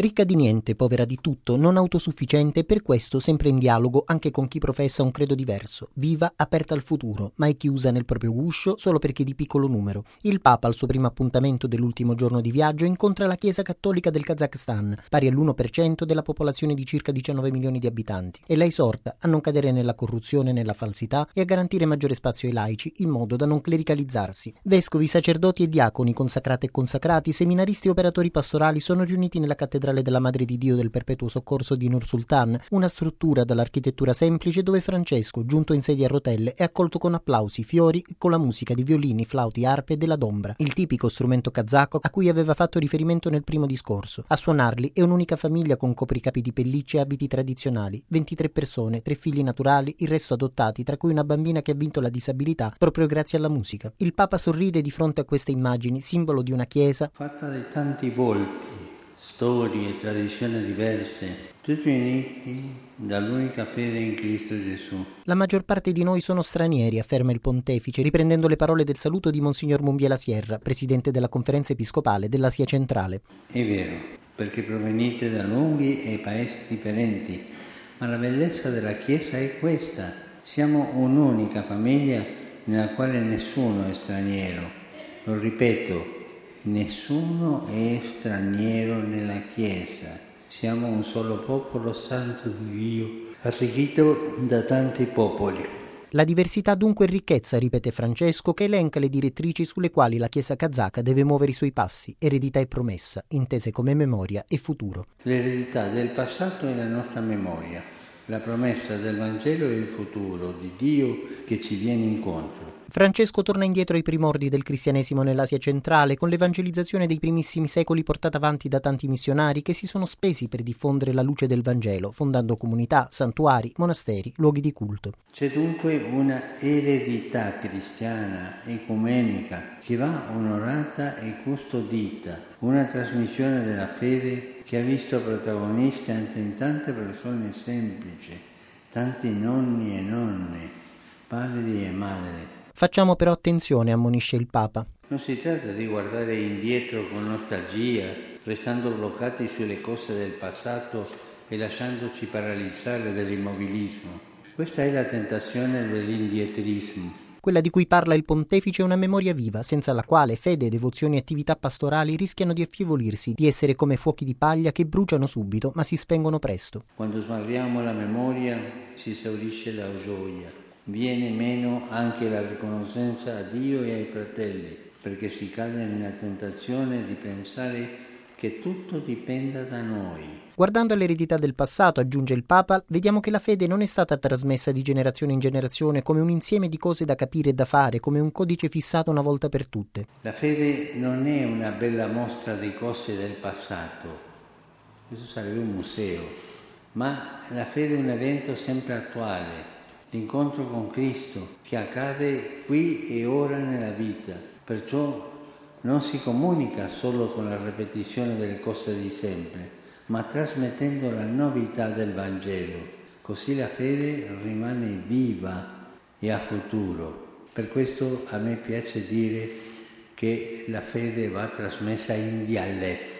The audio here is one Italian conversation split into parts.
Ricca di niente, povera di tutto, non autosufficiente per questo sempre in dialogo anche con chi professa un credo diverso, viva, aperta al futuro, mai chiusa nel proprio guscio solo perché di piccolo numero. Il Papa al suo primo appuntamento dell'ultimo giorno di viaggio incontra la Chiesa Cattolica del Kazakhstan, pari all'1% della popolazione di circa 19 milioni di abitanti, e la esorta a non cadere nella corruzione e nella falsità e a garantire maggiore spazio ai laici in modo da non clericalizzarsi. Vescovi, sacerdoti e diaconi, consacrati e consacrati, seminaristi e operatori pastorali sono riuniti nella cattedrale cattedrale della Madre di Dio del Perpetuo Soccorso di Nur Sultan, una struttura dall'architettura semplice dove Francesco, giunto in sedia a rotelle, è accolto con applausi, fiori e con la musica di violini, flauti, arpe e della dombra, il tipico strumento kazako a cui aveva fatto riferimento nel primo discorso. A suonarli è un'unica famiglia con copricapi di pellicce e abiti tradizionali, 23 persone, tre figli naturali, il resto adottati, tra cui una bambina che ha vinto la disabilità proprio grazie alla musica. Il Papa sorride di fronte a queste immagini, simbolo di una chiesa fatta di tanti volti storie e tradizioni diverse, tutti uniti dall'unica fede in Cristo Gesù. La maggior parte di noi sono stranieri, afferma il pontefice, riprendendo le parole del saluto di Monsignor Mumbiela Sierra, presidente della conferenza episcopale dell'Asia centrale. È vero, perché provenite da lunghi e paesi differenti, ma la bellezza della Chiesa è questa. Siamo un'unica famiglia nella quale nessuno è straniero. Lo ripeto, Nessuno è straniero nella Chiesa, siamo un solo popolo santo di Dio, arricchito da tanti popoli. La diversità dunque è ricchezza, ripete Francesco, che elenca le direttrici sulle quali la Chiesa kazaka deve muovere i suoi passi, eredità e promessa, intese come memoria e futuro. L'eredità del passato è la nostra memoria, la promessa del Vangelo è il futuro di Dio che ci viene incontro. Francesco torna indietro ai primordi del cristianesimo nell'Asia centrale, con l'evangelizzazione dei primissimi secoli portata avanti da tanti missionari che si sono spesi per diffondere la luce del Vangelo, fondando comunità, santuari, monasteri, luoghi di culto. C'è dunque una eredità cristiana, ecumenica, che va onorata e custodita, una trasmissione della fede che ha visto protagoniste anche in tante persone semplici, tanti nonni e nonne, padri e madri Facciamo però attenzione, ammonisce il Papa. Non si tratta di guardare indietro con nostalgia, restando bloccati sulle cose del passato e lasciandoci paralizzare dall'immobilismo. Questa è la tentazione dell'indietrismo. Quella di cui parla il pontefice è una memoria viva, senza la quale fede, devozioni e attività pastorali rischiano di affievolirsi, di essere come fuochi di paglia che bruciano subito ma si spengono presto. Quando smarriamo la memoria si esaurisce la gioia viene meno anche la riconoscenza a Dio e ai fratelli, perché si cade nella tentazione di pensare che tutto dipenda da noi. Guardando all'eredità del passato, aggiunge il Papa, vediamo che la fede non è stata trasmessa di generazione in generazione come un insieme di cose da capire e da fare, come un codice fissato una volta per tutte. La fede non è una bella mostra di cose del passato, questo sarebbe un museo, ma la fede è un evento sempre attuale, l'incontro con Cristo che accade qui e ora nella vita. Perciò non si comunica solo con la ripetizione delle cose di sempre, ma trasmettendo la novità del Vangelo. Così la fede rimane viva e a futuro. Per questo a me piace dire che la fede va trasmessa in dialetto.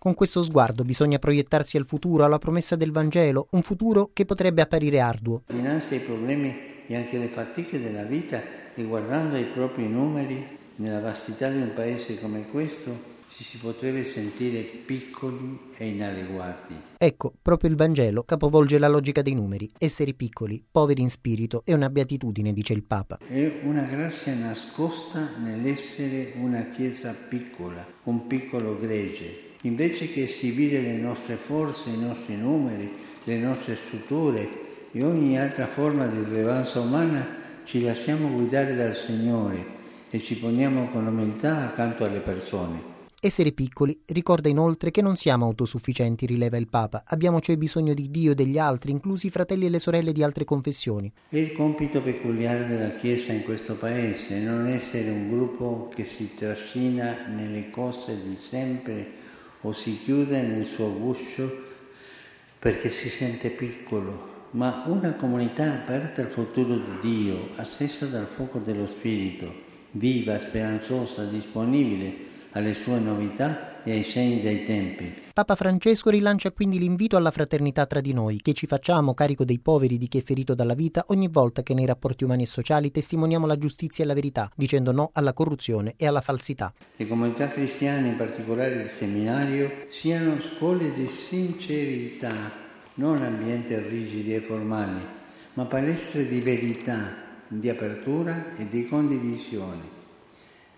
Con questo sguardo bisogna proiettarsi al futuro, alla promessa del Vangelo, un futuro che potrebbe apparire arduo. Dinanzi ai problemi e anche alle fatiche della vita e guardando ai propri numeri, nella vastità di un paese come questo, ci si potrebbe sentire piccoli e inadeguati. Ecco, proprio il Vangelo capovolge la logica dei numeri. Essere piccoli, poveri in spirito, è una beatitudine, dice il Papa. È una grazia nascosta nell'essere una chiesa piccola, un piccolo gregge, invece che esibire le nostre forze, i nostri numeri, le nostre strutture e ogni altra forma di rilevanza umana, ci lasciamo guidare dal Signore e ci poniamo con umiltà accanto alle persone. Essere piccoli ricorda inoltre che non siamo autosufficienti, rileva il Papa, abbiamo cioè bisogno di Dio e degli altri, inclusi i fratelli e le sorelle di altre confessioni. È il compito peculiare della Chiesa in questo Paese, non essere un gruppo che si trascina nelle cose di sempre o si chiude nel suo guscio perché si sente piccolo, ma una comunità aperta al futuro di Dio, accesa dal fuoco dello Spirito, viva, speranzosa, disponibile alle sue novità e ai segni dei tempi. Papa Francesco rilancia quindi l'invito alla fraternità tra di noi, che ci facciamo carico dei poveri, di chi è ferito dalla vita, ogni volta che nei rapporti umani e sociali testimoniamo la giustizia e la verità, dicendo no alla corruzione e alla falsità. Le comunità cristiane, in particolare il seminario, siano scuole di sincerità, non ambienti rigidi e formali, ma palestre di verità, di apertura e di condivisione.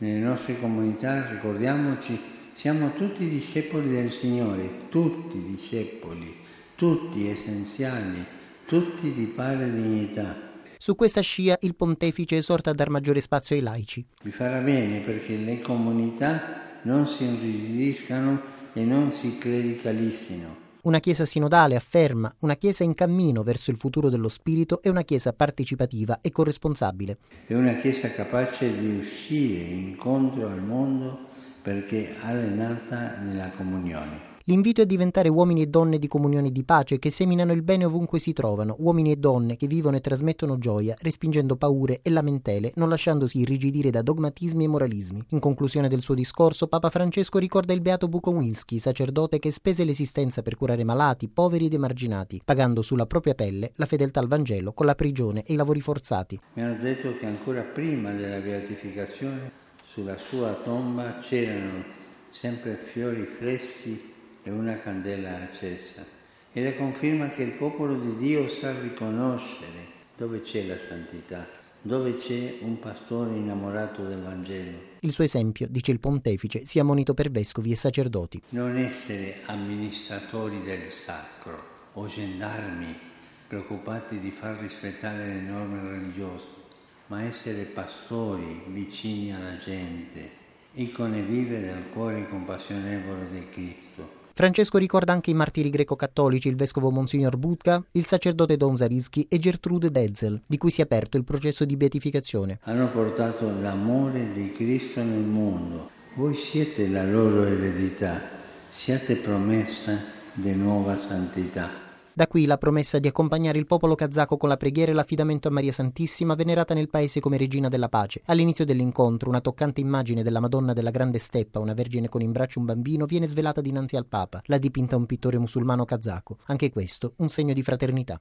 Nelle nostre comunità, ricordiamoci, siamo tutti discepoli del Signore, tutti discepoli, tutti essenziali, tutti di pari dignità. Su questa scia il pontefice esorta a dar maggiore spazio ai laici. Vi farà bene perché le comunità non si irrigidiscano e non si clericalissino. Una Chiesa sinodale afferma, una Chiesa in cammino verso il futuro dello Spirito e una Chiesa partecipativa e corresponsabile. È una Chiesa capace di uscire incontro al mondo perché allenata nella comunione. L'invito è diventare uomini e donne di comunione di pace che seminano il bene ovunque si trovano, uomini e donne che vivono e trasmettono gioia, respingendo paure e lamentele, non lasciandosi irrigidire da dogmatismi e moralismi. In conclusione del suo discorso, Papa Francesco ricorda il beato Bukowinski, sacerdote che spese l'esistenza per curare malati, poveri ed emarginati, pagando sulla propria pelle la fedeltà al Vangelo con la prigione e i lavori forzati. Mi hanno detto che ancora prima della beatificazione sulla sua tomba c'erano sempre fiori freschi e una candela accesa. E la conferma che il popolo di Dio sa riconoscere dove c'è la santità, dove c'è un pastore innamorato del Vangelo. Il suo esempio, dice il pontefice, sia monito per vescovi e sacerdoti. Non essere amministratori del sacro o gendarmi preoccupati di far rispettare le norme religiose, ma essere pastori vicini alla gente, icone vive del cuore compassionevole di Cristo. Francesco ricorda anche i martiri greco-cattolici, il vescovo Monsignor Budka, il sacerdote Don Zarischi e Gertrude Detzel, di cui si è aperto il processo di beatificazione. Hanno portato l'amore di Cristo nel mondo. Voi siete la loro eredità, siate promessa di nuova santità. Da qui la promessa di accompagnare il popolo kazako con la preghiera e l'affidamento a Maria Santissima, venerata nel paese come regina della pace. All'inizio dell'incontro, una toccante immagine della Madonna della Grande Steppa, una vergine con in braccio un bambino, viene svelata dinanzi al Papa. La dipinta un pittore musulmano kazako. Anche questo un segno di fraternità.